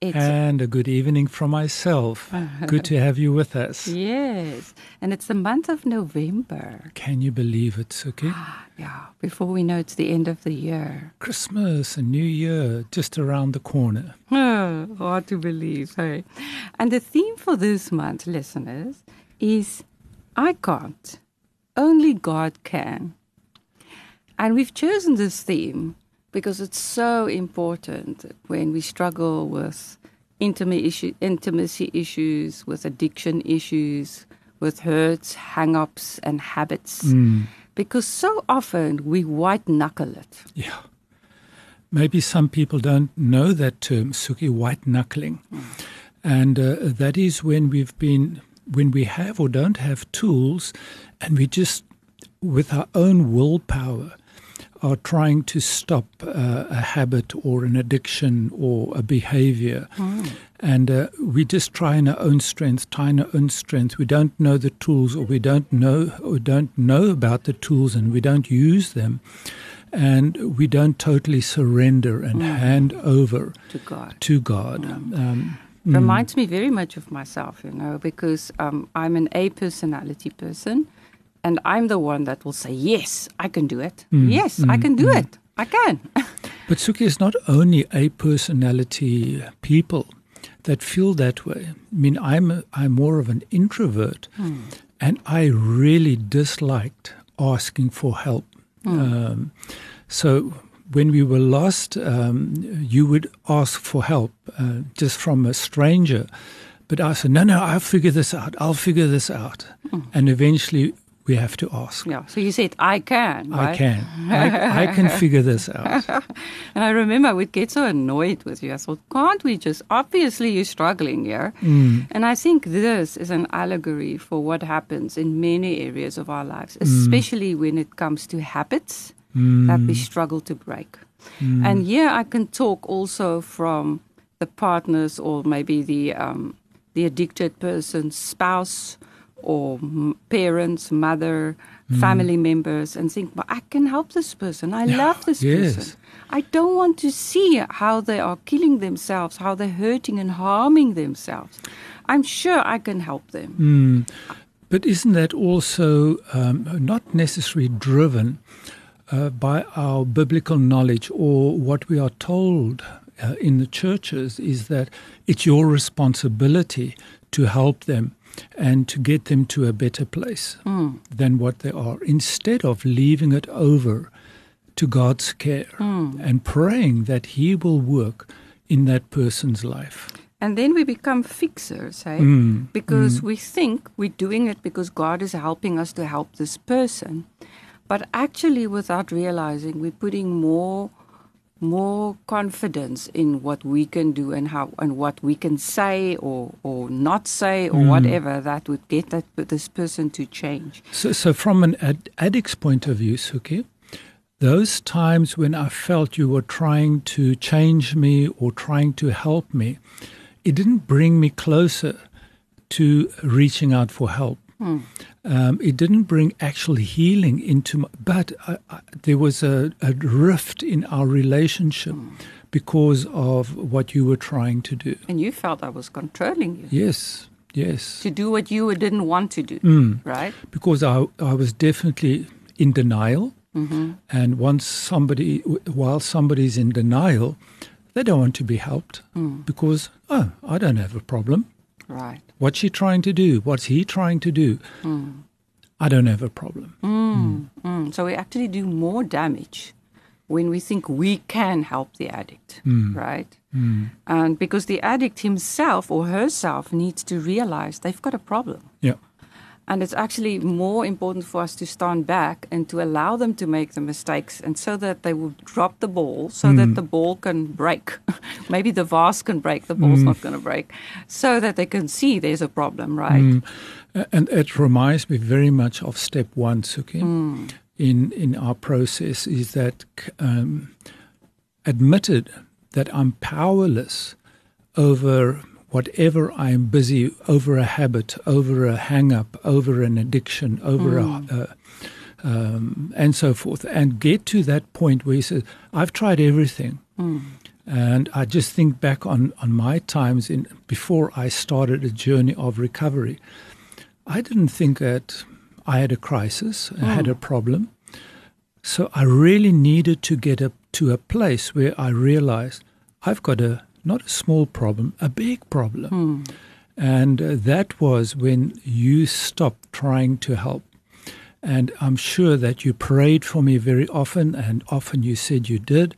it's And a good evening from myself. Good to have you with us. yes, and it's the month of November. Can you believe it, Suki? Yeah, before we know it's the end of the year. Christmas and New Year just around the corner. Oh, hard to believe, hey? And the theme for this month, listeners, is I can't. Only God can. And we've chosen this theme because it's so important when we struggle with intimate issue, intimacy issues, with addiction issues, with hurts, hang ups, and habits. Because so often we white knuckle it. Yeah. Maybe some people don't know that term, Suki, white knuckling. And uh, that is when we've been, when we have or don't have tools, and we just, with our own willpower, are trying to stop uh, a habit or an addiction or a behavior. And uh, we just try in our own strength, try in our own strength. We don't know the tools or we don't know or don't know about the tools and we don't use them. And we don't totally surrender and hand over To God. to God. Um, reminds me very much of myself, you know, because um, I'm an A personality person, and I'm the one that will say, "Yes, I can do it. yes, I can do it. I can." But Suki is not only a personality people that feel that way. I mean, I'm a, I'm more of an introvert, and I really disliked asking for help. Um, so when we were lost, um, you would ask for help uh, just from a stranger. But I said, no, no, I'll figure this out. I'll figure this out. And eventually we have to ask. yeah. So you said, "I can." I can. I, I can figure this out. And I remember I would get so annoyed with you. I thought, "Can't we just? Obviously, you're struggling here." Mm. And I think this is an allegory for what happens in many areas of our lives, mm. especially when it comes to habits that we mm. struggle to break. And here I can talk also from the partners or maybe the um, the addicted person's spouse or m- parents, mother, family members, and think, "But I can help this person. I love this yes. person. I don't want to see how they are killing themselves, how they're hurting and harming themselves. I'm sure I can help them." But isn't that also um, not necessarily driven uh, by our biblical knowledge or what we are told uh, in the churches? Is that it's your responsibility to help them and to get them to a better place hmm. than what they are, instead of leaving it over to God's care hmm. and praying that He will work in that person's life. And then we become fixers, hey? Hmm. Because we think we're doing it because God is helping us to help this person. But actually, without realizing, we're putting more more confidence in what we can do and how and what we can say or or not say or hmm. whatever that would get that this person to change. So, so from an ad- addict's point of view, Suki, those times when I felt you were trying to change me or trying to help me, it didn't bring me closer to reaching out for help. Hmm. Um, it didn't bring actual healing into my, but I, I, there was a, a rift in our relationship because of what you were trying to do. And you felt I was controlling you Yes, yes. to do what you didn't want to do, mm. right? because I, I was definitely in denial. Mm-hmm. And once somebody, while somebody's in denial, they don't want to be helped mm. because, oh, I don't have a problem. Right. What's she trying to do? What's he trying to do? Hmm. I don't have a problem. Mm, so we actually do more damage when we think we can help the addict, right? And because the addict himself or herself needs to realize they've got a problem. Yeah. And it's actually more important for us to stand back and to allow them to make the mistakes and so that they will drop the ball so that hmm. the ball can break. Maybe the vase can break, the ball's hmm. not going to break. So that they can see there's a problem, right? Hmm. A- And it reminds me very much of step one, Suki, in, in our process is that um, admitted that I'm powerless over whatever I am busy over a habit, over a hang up, over an addiction, over mm. a. Uh, um, and so forth, and get to that point where he says, I've tried everything. Mm. And I just think back on, on my times in before I started a journey of recovery. I didn't think that I had a crisis, I had a mm. problem. So I really needed to get up to a place where I realized I've got a not a small problem, a big problem. Mm. And uh, that was when you stopped trying to help. And I'm sure that you prayed for me very often, and often you said you did,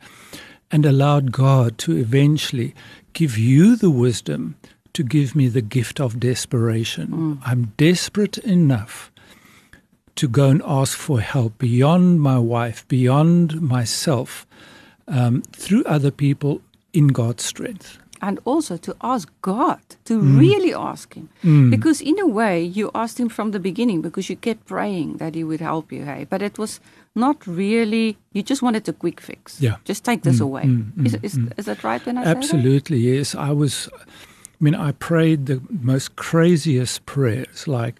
and allowed God to eventually give you the wisdom to give me the gift of desperation. Mm. I'm desperate enough to go and ask for help beyond my wife, beyond myself, um, through other people in God's strength. And also to ask God, to mm. really ask Him. Mm. Because in a way, you asked Him from the beginning because you kept praying that He would help you, hey? But it was not really, you just wanted a quick fix. Yeah. Just take this mm. away. Mm. Is, is, mm. is that right when I Absolutely, yes. I was, I mean, I prayed the most craziest prayers like,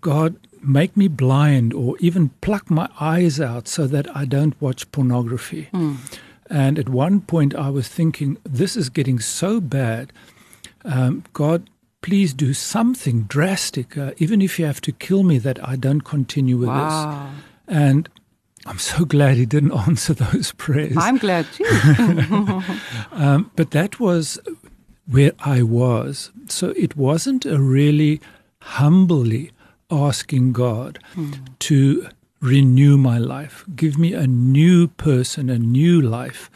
God, make me blind or even pluck my eyes out so that I don't watch pornography. Mm. And at one point, I was thinking, this is getting so bad. Um, God, please do something drastic, uh, even if you have to kill me, that I don't continue with wow. this. And I'm so glad he didn't answer those prayers. I'm glad too. um, but that was where I was. So it wasn't a really humbly asking God mm. to renew my life, give me a new person, a new life,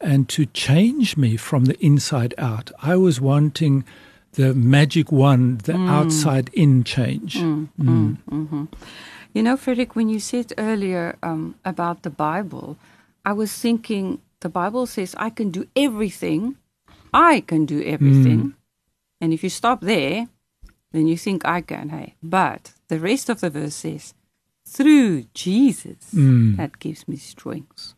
and to change me from the inside out. I was wanting the magic one, the mm. outside in change. Mm. Mm. Mm-hmm. You know, Frederick, when you said earlier um, about the Bible, I was thinking the Bible says, I can do everything. I can do everything. Mm. And if you stop there, then you think I can, hey. But the rest of the verse says, through Jesus mm. that gives me strength.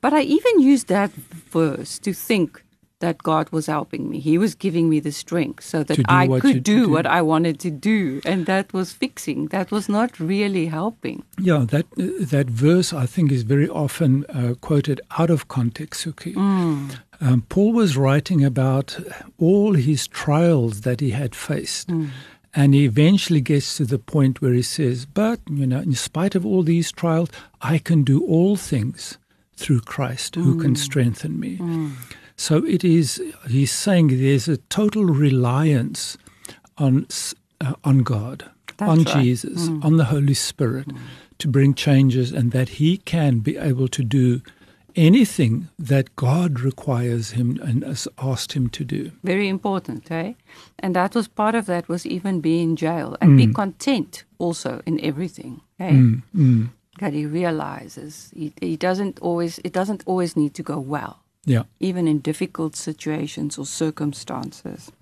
But I even used that verse to think that God was helping me. He was giving me the strength so that I could do, do, what I wanted to do, and that was fixing. That was not really helping. Yeah, that uh, that verse I think is very often uh, quoted out of context. Suki. Mm. Um, Paul was writing about all his trials that he had faced. Mm. And he eventually gets to the point where he says, But, you know, in spite of all these trials, I can do all things through Christ who can mm. strengthen me. Mm. So it is, he's saying there's a total reliance on, uh, on God, That's on right. Jesus, mm. on the Holy Spirit mm. to bring changes, and that he can be able to do anything that God requires him and has asked him to do. Very important, eh? And that was part of that was even be in jail and mm. be content also in everything, eh? Mm. Mm. That he realizes he, he doesn't always it doesn't always need to go well. Yeah. Even in difficult situations or circumstances.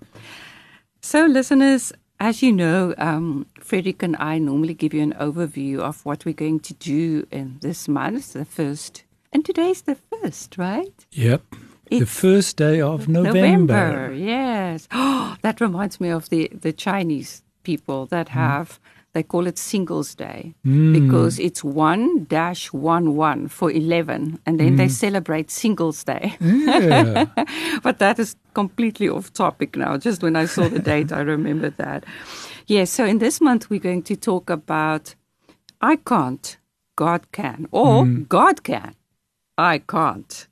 So listeners, as you know, um, Frederick and I normally give you an overview of what we're going to do in this month, the first and today's the first, right? Yep. It's the first day of November. November yes. Oh, that reminds me of the, the Chinese people that hmm. have, mm. they call it Singles Day mm. because it's 1 dash 1 1 for 11, and then mm. they celebrate Singles Day. Yeah. but that is completely off topic now. Just when I saw the date, I remembered that. Yes, yeah, so in this month, we're going to talk about I can't, God can, or hmm. God can. I can't.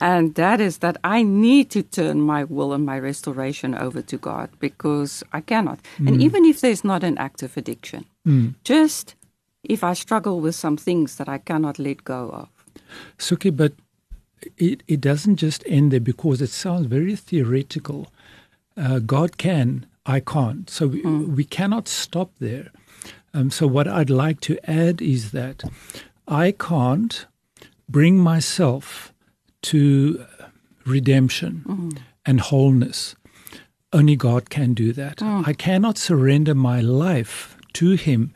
And that is that I need to turn my will and my restoration over to God because I cannot. Mm. And even if there's not an active addiction, mm. just if I struggle with some things that I cannot let go of. Suki, but it, it doesn't just end there because it sounds very theoretical. Uh, God can, I can't. So we, mm. we cannot stop there. Um, so what I'd like to add is that I can't bring myself to redemption mm-hmm. and wholeness. Only God can do that. Mm. I cannot surrender my life to Him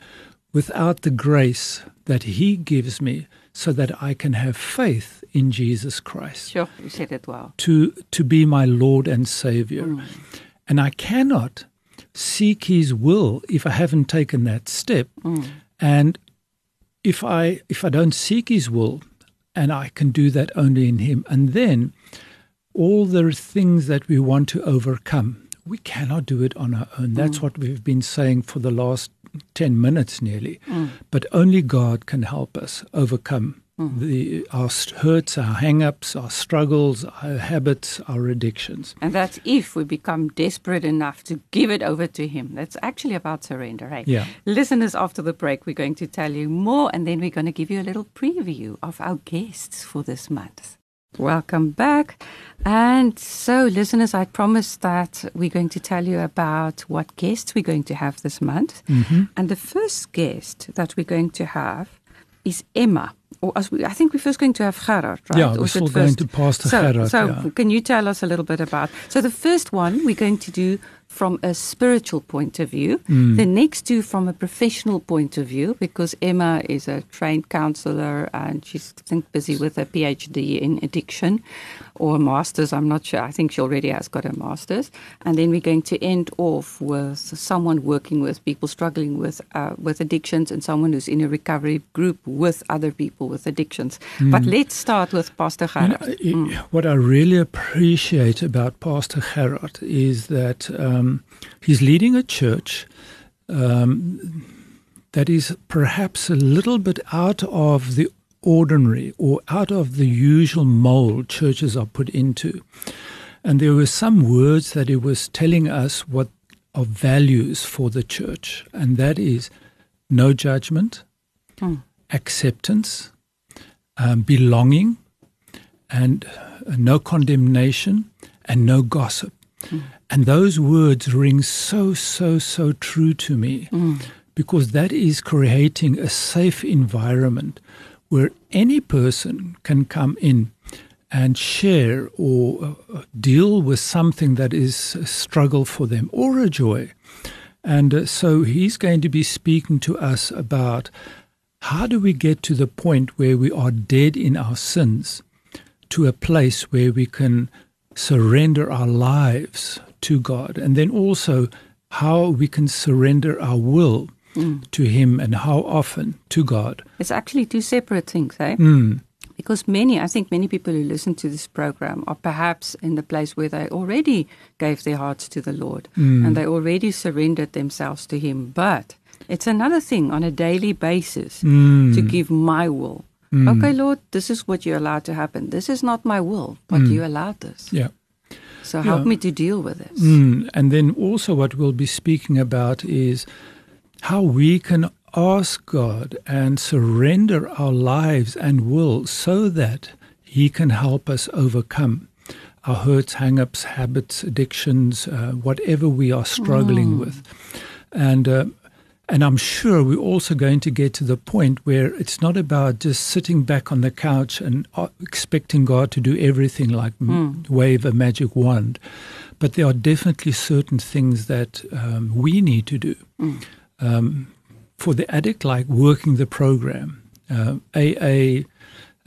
without the grace that He gives me so that I can have faith in Jesus Christ. Sure, you said it well. To, to be my Lord and Savior. Mm. And I cannot seek his will if I haven't taken that step. And if I if I don't seek his will, and I can do that only in him, and then all the things that we want to overcome, we cannot do it on our own. That's mm. what we've been saying for the last 10 minutes nearly. Mm. But only God can help us overcome Mm. the, our hurts, our hang ups, our struggles, our habits, our addictions. And that's if we become desperate enough to give it over to Him. That's actually about surrender, right? Yeah. Listeners, after the break, we're going to tell you more and then we're going to give you a little preview of our guests for this month. Welcome back. And so, listeners, I promised that we're going to tell you about what guests we're going to have this month. Mm-hmm. And the first guest that we're going to have is Emma. Or as we, I think we're first going to have Gerard, right? Yeah, Or we're still going first- to Pastor so, Gerard, So, yeah. can you tell us a little bit about? So, the first one we're going to do from a spiritual point of view. Mm. The next two from a professional point of view, because Emma is a trained counselor and she's I think busy with a PhD in addiction or a master's. I'm not sure. I think she already has got a master's. And then we're going to end off with someone working with people struggling with uh, with addictions and someone who's in a recovery group with other people with addictions. But let's start with Pastor You know, Gerard. I- What I really appreciate about Pastor Gerard is that um, he's leading a church um, that is perhaps a little bit out of the ordinary or out of the usual mold churches are put into. And there were some words that he was telling us what are values for the church, and that is no judgment, acceptance, um, belonging, and uh, no condemnation and no gossip. And those words ring so, so, so true to me because that is creating a safe environment where any person can come in and share or uh, deal with something that is a struggle for them or a joy. And uh, so he's going to be speaking to us about how do we get to the point where we are dead in our sins to a place where we can surrender our lives to God, and then also how we can surrender our will to Him and how often to God. It's actually two separate things, eh? Mm. Because many, I think many people who listen to this program are perhaps in the place where they already gave their hearts to the Lord and they already surrendered themselves to Him. But it's another thing on a daily basis to give my will. Okay, Lord, this is what you allowed to happen. This is not my will, but you allowed this. Yeah. So help Yeah. me to deal with this. Mm. And then also, what we'll be speaking about is how we can ask God and surrender our lives and will so that He can help us overcome our hurts, hang ups, habits, addictions, uh, whatever we are struggling with. And uh, and I'm sure we're also going to get to the point where it's not about just sitting back on the couch and uh, expecting God to do everything like m- wave a magic wand. But there are definitely certain things that um, we need to do. Um, for the addict, like working the program, uh, AA,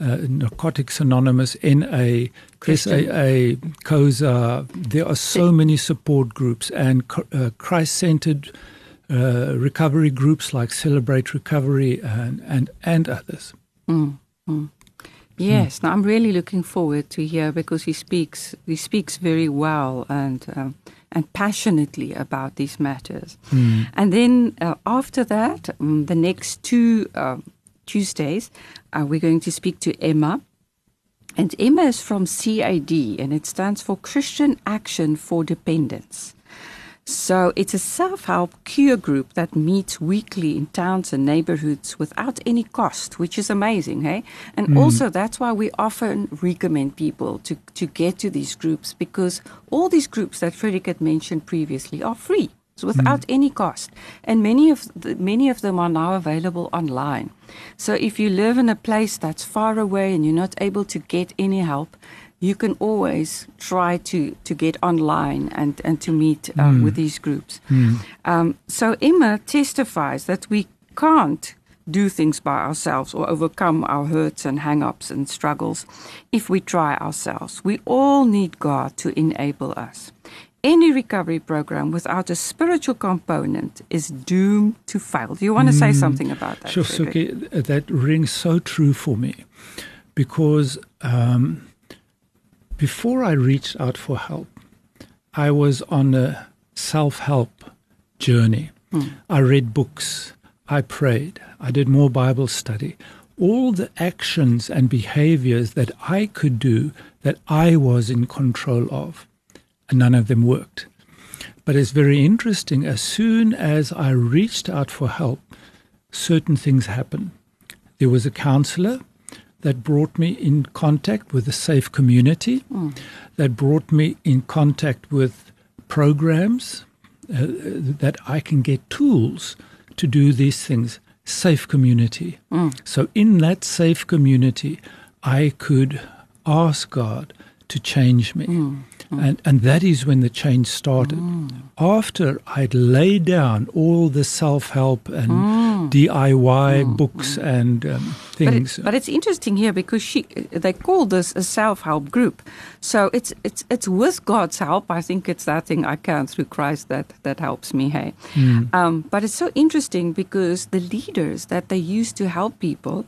uh, Narcotics Anonymous, NA, Christian. SAA, COSA. There are so many support groups and uh, Christ centered uh, recovery groups like Celebrate Recovery and, and, and others. Yes, now I'm really looking forward to hear because he speaks he speaks very well and um, and passionately about these matters. And then uh, after that, um, the next two um Tuesdays, uh, we're going to speak to Emma. And Emma is from CID, and it stands for Christian Action for Dependence. So it's a self help cure group that meets weekly in towns and neighborhoods without any cost, which is amazing, hey? And hmm. also, that's why we often recommend people to, to get to these groups because all these groups that Frederick had mentioned previously are free. So hmm. without any cost, and many of the, many of them are now available online. So if you live in a place that's far away and you're not able to get any help, you can always try to, to get online and, and to meet uh, with these groups. Um, so Emma testifies that we can't do things by ourselves or overcome our hurts and hang ups and struggles if we try ourselves. We all need God to enable us. any recovery program without a spiritual component is doomed to fail. Do you want to say something about that? Sure, Suki, that rings so true for me because um, before I reached out for help, I was on a self help journey. Hmm. I read books, I prayed, I did more Bible study. All the actions and behaviors that I could do that I was in control of, and none of them worked. But it's very interesting, as soon as I reached out for help, certain things happened. There was a counselor that brought me in contact with a safe community, hmm. that brought me in contact with programs uh, that I can get tools to do these things. Safe community. Hmm. So, in that safe community, I could ask God to change me. Hmm. Mm. And, and that is when the change started. Mm. After I'd laid down all the self help and mm. DIY books and um, But, it- things. but it's interesting here because she they call this a self help group, so it's it's it's with God's help. I think it's that thing I can through Christ that that helps me. Hey, um, but it's so interesting because the leaders that they use to help people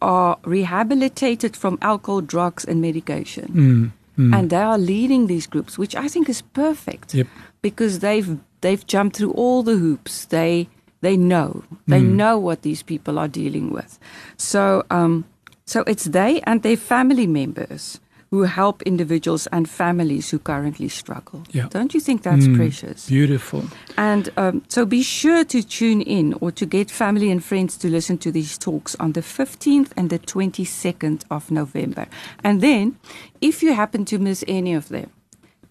are rehabilitated from alcohol, drugs, and medication, and they are leading these groups, which I think is perfect Yep. because they've they've jumped through all the hoops. They they know they know what these people are dealing with. So um, so it's they and their family members who help individuals and families who currently struggle. Yeah. Don't you think that's precious? Beautiful. And um, so be sure to tune in or to get family and friends to listen to these talks on the 15th and the 22nd of November. And then, if you happen to miss any of them,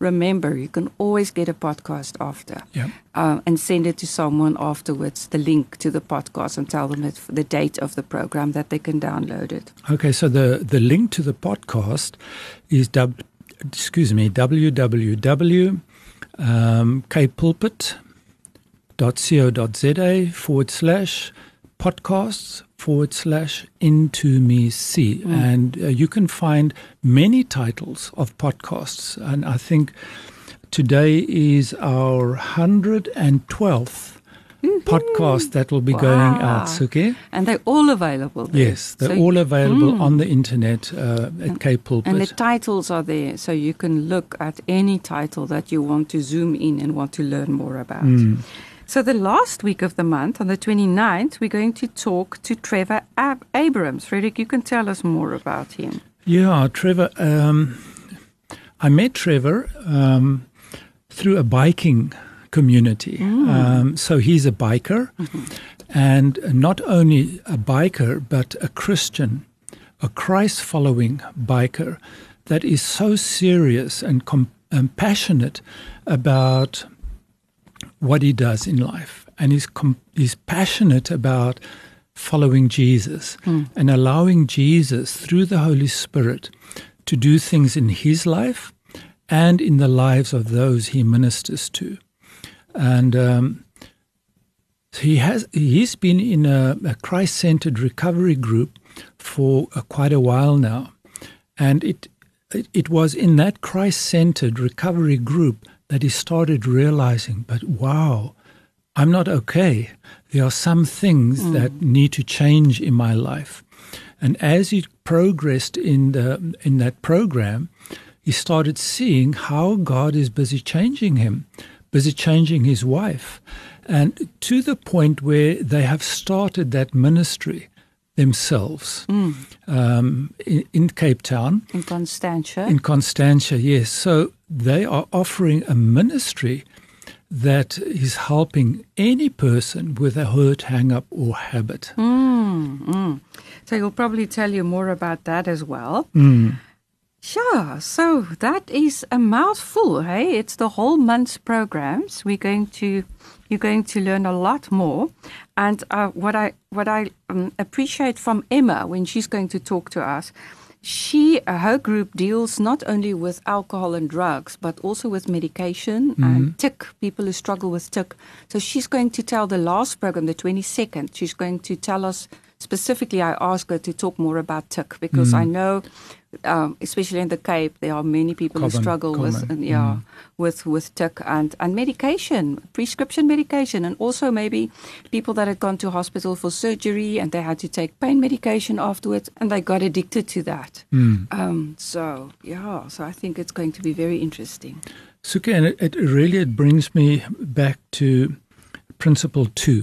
remember you can always get a podcast after Yeah. um, and send it to someone afterwards, the link to the podcast, and tell them the date of the program that they can download it. Okay, so the, the link to the podcast is w, excuse me www um, forward slash podcasts forward slash into me see and uh, you can find many titles of podcasts and I think today is our 112th podcast that will be going out Suki. And they're all available there. Yes, they're So all available on the internet uh, at K Pulpit. And the titles are there, so you can look at any title that you want to zoom in and want to learn more about. So, the last week of the month, on the 29th, we're going to talk to Trevor Ab- Abrams. Frederick, you can tell us more about him. yeah, Trevor. Um, I met Trevor um, through a biking community. Um, so he's a biker, and not only a biker, but a Christian, a Christ following biker that is so serious and, com- and passionate about what he does in life. And he's, com- he's passionate about following Jesus and allowing Jesus through the Holy Spirit to do things in his life and in the lives of those he ministers to. And um, he has he's been in a, a Christ-centered recovery group for uh, quite a while now, and it it, it was in that Christ-centered recovery group that he started realizing, but wow, I'm not okay. There are some things mm. that need to change in my life. And as he progressed in the in that program, he started seeing how God is busy changing him, busy changing his wife, and to the point where they have started that ministry themselves um, in, in Cape Town. In Constantia. In Constantia, yes. So they are offering a ministry that is helping any person with a hurt, hang up, or habit. so he'll probably tell you more about that as well. Mm. Sure. So that is a mouthful, hey? It's the whole month's programs. We're going to you're going to learn a lot more. And uh, what I what I um, appreciate from Emma when she's going to talk to us, she uh, her group deals not only with alcohol and drugs, but also with medication and tik people who struggle with tik. So she's going to tell the last program, the twenty second. She's going to tell us specifically, I asked her to talk more about tik because I Mm. know, um, especially in the Cape, there are many people who Common- struggle with common. and, yeah Mm. with with tik and and medication, prescription medication, and also maybe people that had gone to hospital for surgery and they had to take pain medication afterwards, and they got addicted to that. Mm. Um, so yeah, so I think it's going to be very interesting. Suki, and it, it really it brings me back to principle two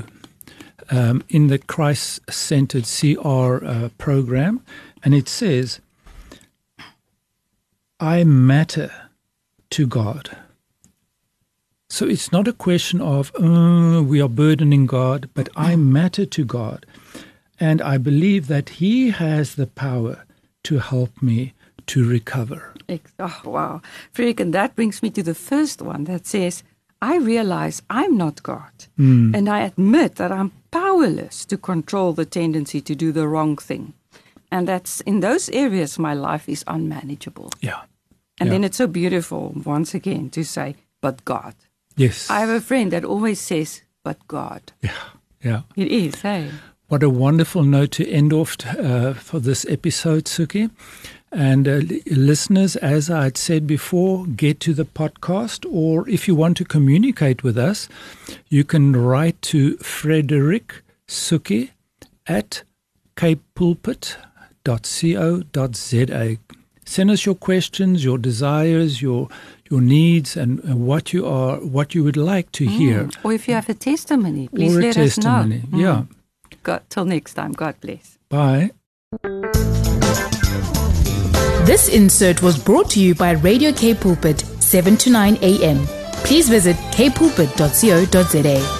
um, in the Christ-centered CR uh, program, and it says, "I matter to God." So it's not a question of "Oh, we are burdening God, but I matter to God, and I believe that He has the power to help me to recover. Oh, wow. Frederick, and that brings me to the first one that says, I realize I'm not God. And I admit that I'm powerless to control the tendency to do the wrong thing. And that's in those areas my life is unmanageable. Yeah. And Yeah. then it's so beautiful once again to say, but God. Yes. I have a friend that always says, but God. yeah. Yeah. It is, hey? What a wonderful note to end off uh, for this episode, Suki. And uh, listeners, as I had said before, get to the podcast, or if you want to communicate with us, you can write to Frederick Suki at capepulpit.co.za. Send us your questions, your desires, your your needs, and what you are, what you would like to hear, Mm. Or if you have a testimony, please or a let testimony. us know. Yeah. God, till next time. God bless. Bye. This insert was brought to you by Radio K Pulpit, 7 to 9 a.m. Please visit kpulpit.co.za.